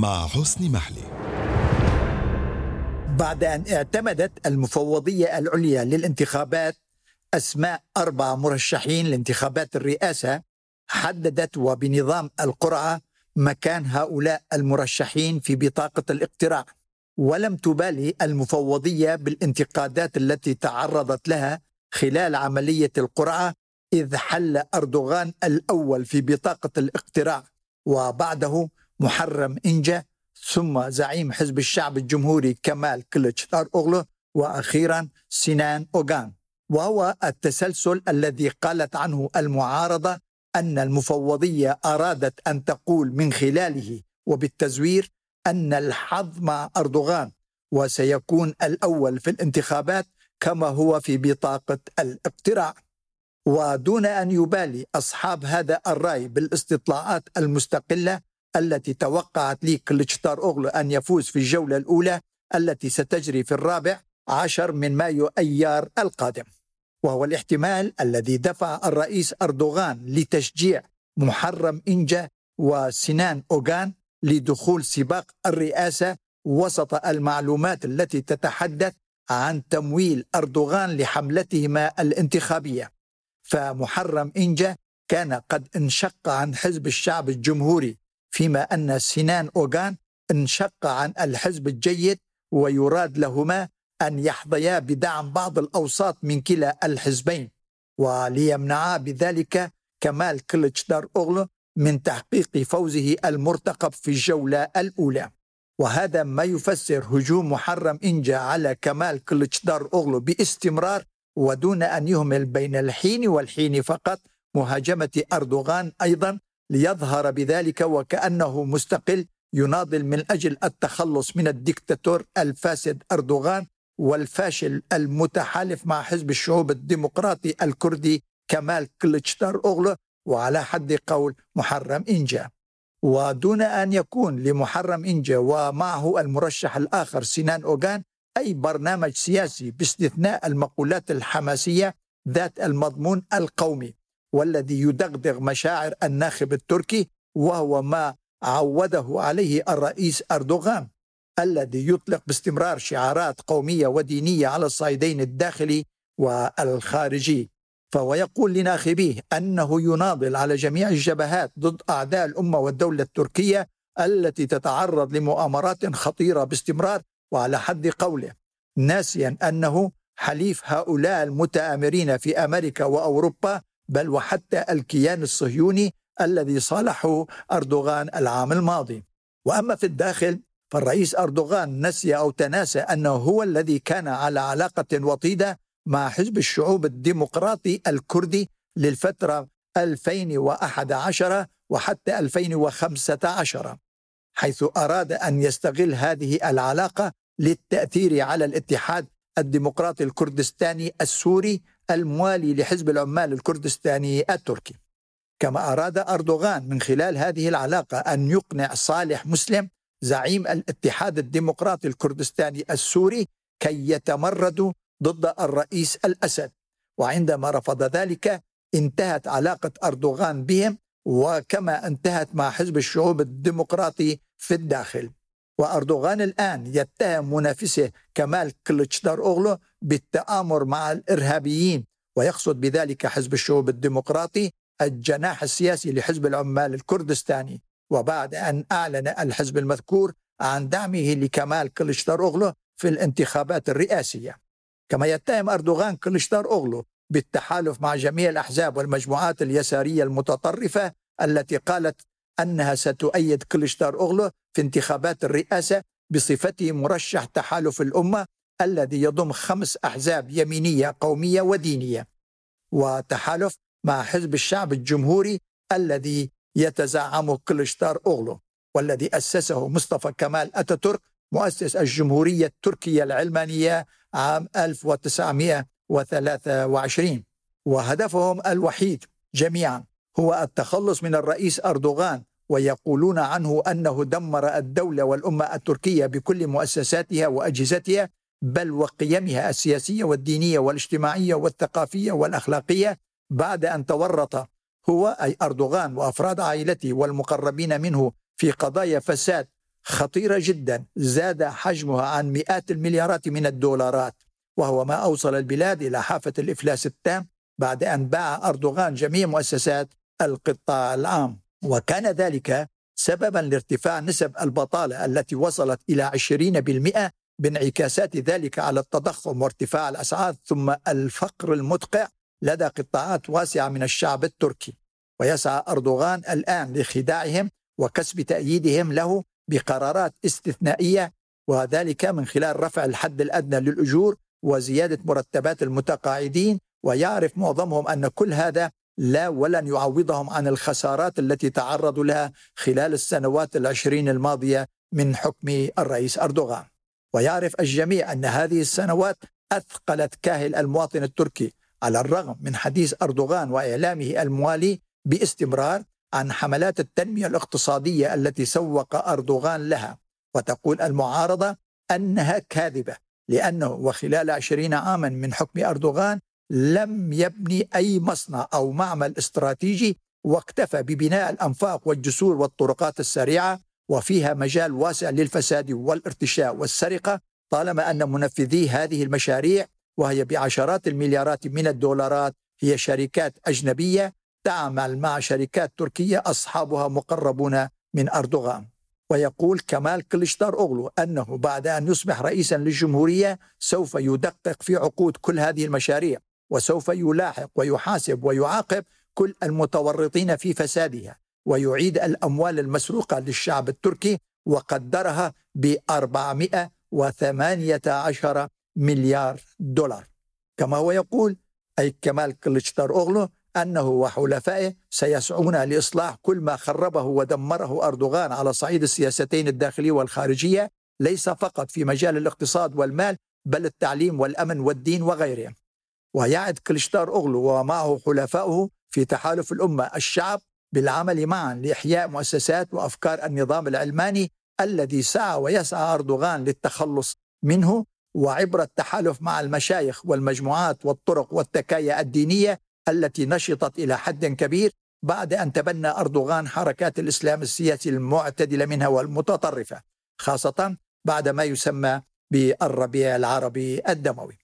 مع حسن محلي. بعد أن اعتمدت المفوضية العليا للانتخابات أسماء أربع مرشحين لانتخابات الرئاسة حددت وبنظام القرعة مكان هؤلاء المرشحين في بطاقة الاقتراع ولم تبالي المفوضية بالانتقادات التي تعرضت لها خلال عملية القرعة إذ حل أردوغان الأول في بطاقة الاقتراع وبعده محرم إنجا ثم زعيم حزب الشعب الجمهوري كمال كلتشتار أغلو وأخيرا سنان أوغان. وهو التسلسل الذي قالت عنه المعارضة أن المفوضية أرادت أن تقول من خلاله وبالتزوير أن الحظ مع أردوغان وسيكون الأول في الانتخابات كما هو في بطاقة الاقتراع. ودون أن يبالي أصحاب هذا الرأي بالاستطلاعات المستقلة التي توقعت لي كلتشتار أوغلو أن يفوز في الجولة الأولى التي ستجري في الرابع عشر من مايو أيار القادم. وهو الاحتمال الذي دفع الرئيس أردوغان لتشجيع محرم إنجا وسنان أوغان لدخول سباق الرئاسة وسط المعلومات التي تتحدث عن تمويل أردوغان لحملتهما الانتخابية. فمحرم إنجا كان قد انشق عن حزب الشعب الجمهوري فيما أن سنان أوغان انشق عن الحزب الجيد ويراد لهما أن يحظيا بدعم بعض الأوساط من كلا الحزبين وليمنعا بذلك كمال كلتشدار أغلو من تحقيق فوزه المرتقب في الجولة الأولى. وهذا ما يفسر هجوم محرم إنجا على كمال كلتشدار أغلو باستمرار ودون أن يهمل بين الحين والحين فقط مهاجمة أردوغان أيضا ليظهر بذلك وكأنه مستقل يناضل من أجل التخلص من الدكتاتور الفاسد أردوغان والفاشل المتحالف مع حزب الشعوب الديمقراطي الكردي كمال كلتشتار أغلو وعلى حد قول محرم إنجا. ودون أن يكون لمحرم إنجا ومعه المرشح الآخر سنان أوغان أي برنامج سياسي باستثناء المقولات الحماسية ذات المضمون القومي. والذي يدغدغ مشاعر الناخب التركي وهو ما عوده عليه الرئيس أردوغان الذي يطلق باستمرار شعارات قومية ودينية على الصعيدين الداخلي والخارجي. فهو يقول لناخبيه أنه يناضل على جميع الجبهات ضد أعداء الأمة والدولة التركية التي تتعرض لمؤامرات خطيرة باستمرار وعلى حد قوله ناسيا أنه حليف هؤلاء المتآمرين في أمريكا وأوروبا بل وحتى الكيان الصهيوني الذي صالحه أردوغان العام الماضي. وأما في الداخل فالرئيس أردوغان نسي أو تناسى أنه هو الذي كان على علاقة وطيدة مع حزب الشعوب الديمقراطي الكردي للفترة 2011 وحتى 2015 حيث أراد أن يستغل هذه العلاقة للتأثير على الاتحاد الديمقراطي الكردستاني السوري الموالي لحزب العمال الكردستاني التركي. كما أراد أردوغان من خلال هذه العلاقة أن يقنع صالح مسلم زعيم الاتحاد الديمقراطي الكردستاني السوري كي يتمردوا ضد الرئيس الأسد. وعندما رفض ذلك انتهت علاقة أردوغان بهم وكما انتهت مع حزب الشعوب الديمقراطي في الداخل. وأردوغان الآن يتهم منافسه كمال كلتشدار أوغلو بالتآمر مع الإرهابيين ويقصد بذلك حزب الشعوب الديمقراطي الجناح السياسي لحزب العمال الكردستاني. وبعد أن أعلن الحزب المذكور عن دعمه لكمال كلشتار أوغلو في الانتخابات الرئاسية. كما يتهم أردوغان كلشتار أوغلو بالتحالف مع جميع الأحزاب والمجموعات اليسارية المتطرفة التي قالت أنها ستؤيد كلشتار أوغلو في انتخابات الرئاسة بصفته مرشح تحالف الأمة الذي يضم خمس أحزاب يمينية قومية ودينية. وتحالف مع حزب الشعب الجمهوري الذي يتزعمه كلشتار أوغلو والذي أسسه مصطفى كمال أتاتورك مؤسس الجمهورية التركية العلمانية عام 1923 وهدفهم الوحيد جميعا هو التخلص من الرئيس أردوغان ويقولون عنه أنه دمر الدولة والأمة التركية بكل مؤسساتها وأجهزتها بل وقيمها السياسية والدينية والاجتماعية والثقافية والأخلاقية بعد أن تورط هو أي أردوغان وأفراد عائلته والمقربين منه في قضايا فساد خطيرة جدا زاد حجمها عن مئات المليارات من الدولارات وهو ما أوصل البلاد إلى حافة الإفلاس التام بعد أن باع أردوغان جميع مؤسسات القطاع العام. وكان ذلك سببا لارتفاع نسب البطالة التي وصلت إلى 20% بانعكاسات ذلك على التضخم وارتفاع الأسعار ثم الفقر المدقع لدى قطاعات واسعة من الشعب التركي. ويسعى أردوغان الآن لخداعهم وكسب تأييدهم له بقرارات استثنائية وذلك من خلال رفع الحد الأدنى للأجور وزيادة مرتبات المتقاعدين. ويعرف معظمهم أن كل هذا لا ولن يعوضهم عن الخسارات التي تعرضوا لها خلال السنوات العشرين الماضية من حكم الرئيس أردوغان. ويعرف الجميع أن هذه السنوات أثقلت كاهل المواطن التركي على الرغم من حديث أردوغان وإعلامه الموالي باستمرار عن حملات التنمية الاقتصادية التي سوق أردوغان لها. وتقول المعارضة أنها كاذبة لأنه وخلال عشرين عاما من حكم أردوغان لم يبني أي مصنع أو معمل استراتيجي واكتفى ببناء الأنفاق والجسور والطرقات السريعة وفيها مجال واسع للفساد والارتشاء والسرقة. طالما أن منفذي هذه المشاريع وهي بعشرات المليارات من الدولارات هي شركات أجنبية تعمل مع شركات تركية أصحابها مقربون من أردوغان. ويقول كمال كليشتار أوغلو أنه بعد أن يصبح رئيسا للجمهورية سوف يدقق في عقود كل هذه المشاريع. وسوف يلاحق ويحاسب ويعاقب كل المتورطين في فسادها ويعيد الأموال المسروقة للشعب التركي وقدرها ب 418 مليار دولار. كما هو يقول أي كمال كليشتار أوغلو أنه وحلفائه سيسعون لإصلاح كل ما خربه ودمره أردوغان على صعيد السياستين الداخلية والخارجية ليس فقط في مجال الاقتصاد والمال بل التعليم والأمن والدين وغيرهم. ويعد كليشتار أغلو ومعه حلفائه في تحالف الأمة الشعب بالعمل معا لإحياء مؤسسات وأفكار النظام العلماني الذي سعى ويسعى أردوغان للتخلص منه. وعبر التحالف مع المشايخ والمجموعات والطرق والتكايا الدينية التي نشطت إلى حد كبير بعد أن تبنى أردوغان حركات الإسلام السياسي المعتدلة منها والمتطرفة خاصة بعد ما يسمى بالربيع العربي الدموي.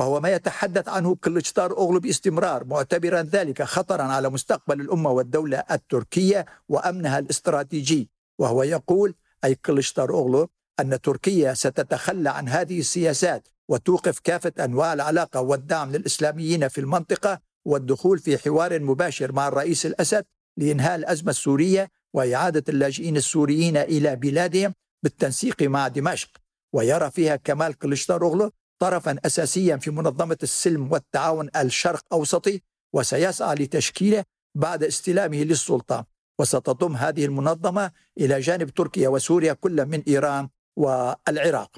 وهو ما يتحدث عنه كليتشتار أوغلو باستمرار معتبرا ذلك خطرا على مستقبل الأمة والدولة التركية وأمنها الاستراتيجي. وهو يقول أي كليتشتار أوغلو أن تركيا ستتخلى عن هذه السياسات وتوقف كافة أنواع العلاقة والدعم للإسلاميين في المنطقة والدخول في حوار مباشر مع الرئيس الأسد لإنهاء الأزمة السورية وإعادة اللاجئين السوريين إلى بلادهم بالتنسيق مع دمشق. ويرى فيها كمال كليشتاروغلو طرفا أساسيا في منظمة السلم والتعاون الشرق أوسطي وسيسعى لتشكيله بعد استلامه للسلطة. وستضم هذه المنظمة إلى جانب تركيا وسوريا كل من إيران والعراق.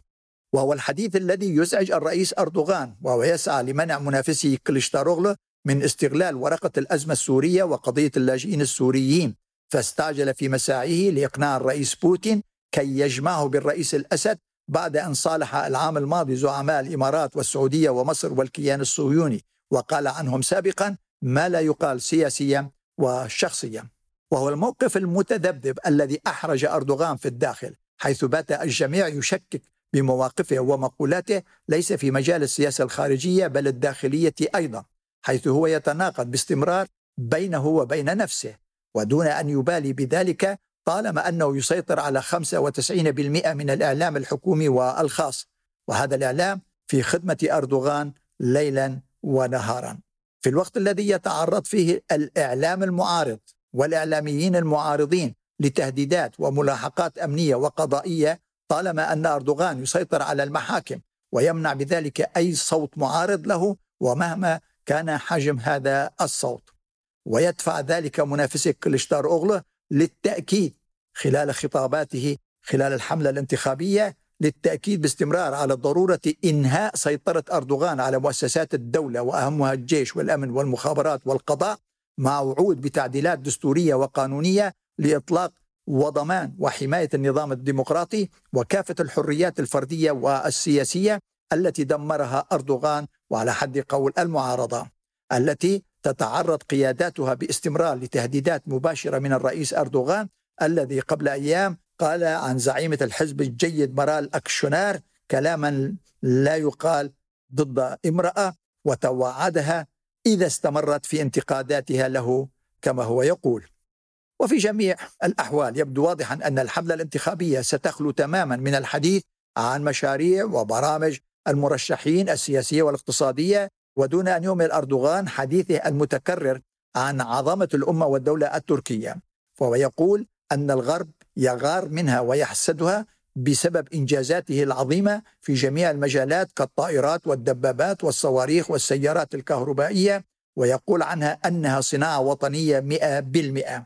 وهو الحديث الذي يزعج الرئيس أردوغان وهو يسعى لمنع منافسه كليشتاروغلو من استغلال ورقة الأزمة السورية وقضية اللاجئين السوريين. فاستعجل في مساعيه لإقناع الرئيس بوتين كي يجمعه بالرئيس الأسد بعد أن صالح العام الماضي زعماء الإمارات والسعودية ومصر والكيان الصهيوني وقال عنهم سابقا ما لا يقال سياسيا وشخصيا. وهو الموقف المتذبذب الذي أحرج أردوغان في الداخل حيث بات الجميع يشكك بمواقفه ومقولاته ليس في مجال السياسة الخارجية بل الداخلية أيضا حيث هو يتناقض باستمرار بينه وبين نفسه ودون أن يبالي بذلك طالما أنه يسيطر على 95% من الإعلام الحكومي والخاص. وهذا الإعلام في خدمة أردوغان ليلا ونهارا. في الوقت الذي يتعرض فيه الإعلام المعارض والإعلاميين المعارضين لتهديدات وملاحقات أمنية وقضائية طالما أن أردوغان يسيطر على المحاكم ويمنع بذلك أي صوت معارض له ومهما كان حجم هذا الصوت. ويدفع ذلك منافسه كليشتار أوغلو للتأكيد خلال خطاباته خلال الحملة الانتخابية للتأكيد باستمرار على ضرورة إنهاء سيطرة أردوغان على مؤسسات الدولة وأهمها الجيش والأمن والمخابرات والقضاء مع وعود بتعديلات دستورية وقانونية لإطلاق وضمان وحماية النظام الديمقراطي وكافة الحريات الفردية والسياسية التي دمرها أردوغان وعلى حد قول المعارضة التي تتعرض قياداتها باستمرار لتهديدات مباشرة من الرئيس أردوغان الذي قبل أيام قال عن زعيمة الحزب الجيد مرال أكشونار كلاما لا يقال ضد امرأة وتوعدها إذا استمرت في انتقاداتها له كما هو يقول. وفي جميع الأحوال يبدو واضحا أن الحملة الانتخابية ستخلو تماما من الحديث عن مشاريع وبرامج المرشحين السياسية والاقتصادية ودون أن يهمل أردوغان حديثه المتكرر عن عظمة الأمة والدولة التركية فهو يقول أن الغرب يغار منها ويحسدها بسبب إنجازاته العظيمة في جميع المجالات كالطائرات والدبابات والصواريخ والسيارات الكهربائية ويقول عنها أنها صناعة وطنية 100%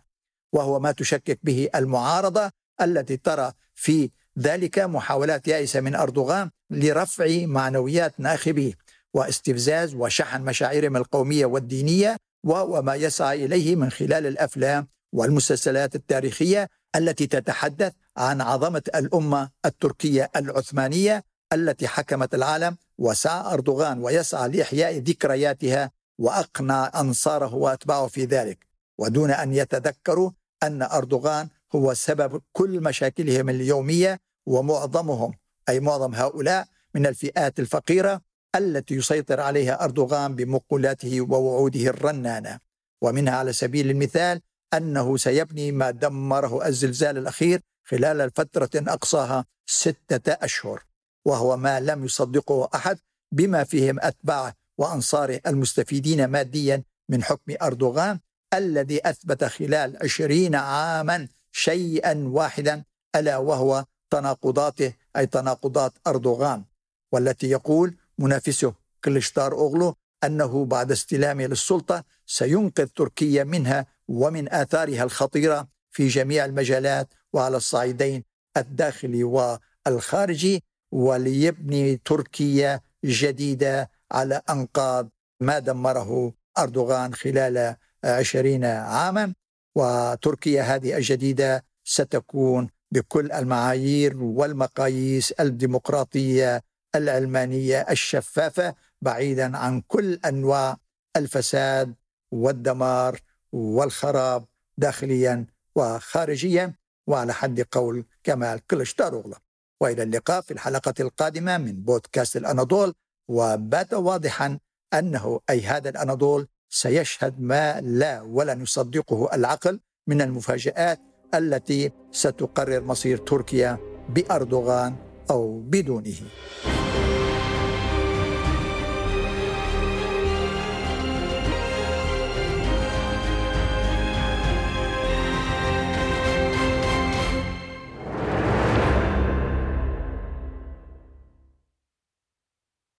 وهو ما تشكك به المعارضة التي ترى في ذلك محاولات يائسة من أردوغان لرفع معنويات ناخبيه واستفزاز وشحن مشاعرهم القومية والدينية وهو ما يسعى إليه من خلال الأفلام والمسلسلات التاريخية التي تتحدث عن عظمة الأمة التركية العثمانية التي حكمت العالم وسعى أردوغان ويسعى لإحياء ذكرياتها وأقنع أنصاره وأتباعه في ذلك. ودون أن يتذكروا أن أردوغان هو سبب كل مشاكلهم اليومية ومعظمهم أي معظم هؤلاء من الفئات الفقيرة التي يسيطر عليها أردوغان بمقولاته ووعوده الرنانة. ومنها على سبيل المثال أنه سيبني ما دمره الزلزال الأخير خلال فترة أقصاها ستة أشهر وهو ما لم يصدقه أحد بما فيهم اتباعه وانصاره المستفيدين ماديا من حكم أردوغان الذي أثبت خلال عشرين عاما شيئا واحدا ألا وهو تناقضاته أي تناقضات أردوغان. والتي يقول منافسه كلشتار أوغلو أنه بعد استلامه للسلطة سينقذ تركيا منها ومن آثارها الخطيرة في جميع المجالات وعلى الصعيدين الداخلي والخارجي وليبني تركيا جديدة على أنقاض ما دمره أردوغان خلال عشرين عاما. وتركيا هذه الجديدة ستكون بكل المعايير والمقاييس الديمقراطية العلمانيه الشفافة بعيدا عن كل أنواع الفساد والدمار والخراب داخليا وخارجيا. وعلى حد قول كمال كلشتاروغلو وإلى اللقاء في الحلقة القادمة من بودكاست الأناضول. وبات واضحا أنه أي هذا الأناضول سيشهد ما لا ولن يصدقه العقل من المفاجآت التي ستقرر مصير تركيا بأردوغان أو بدونه.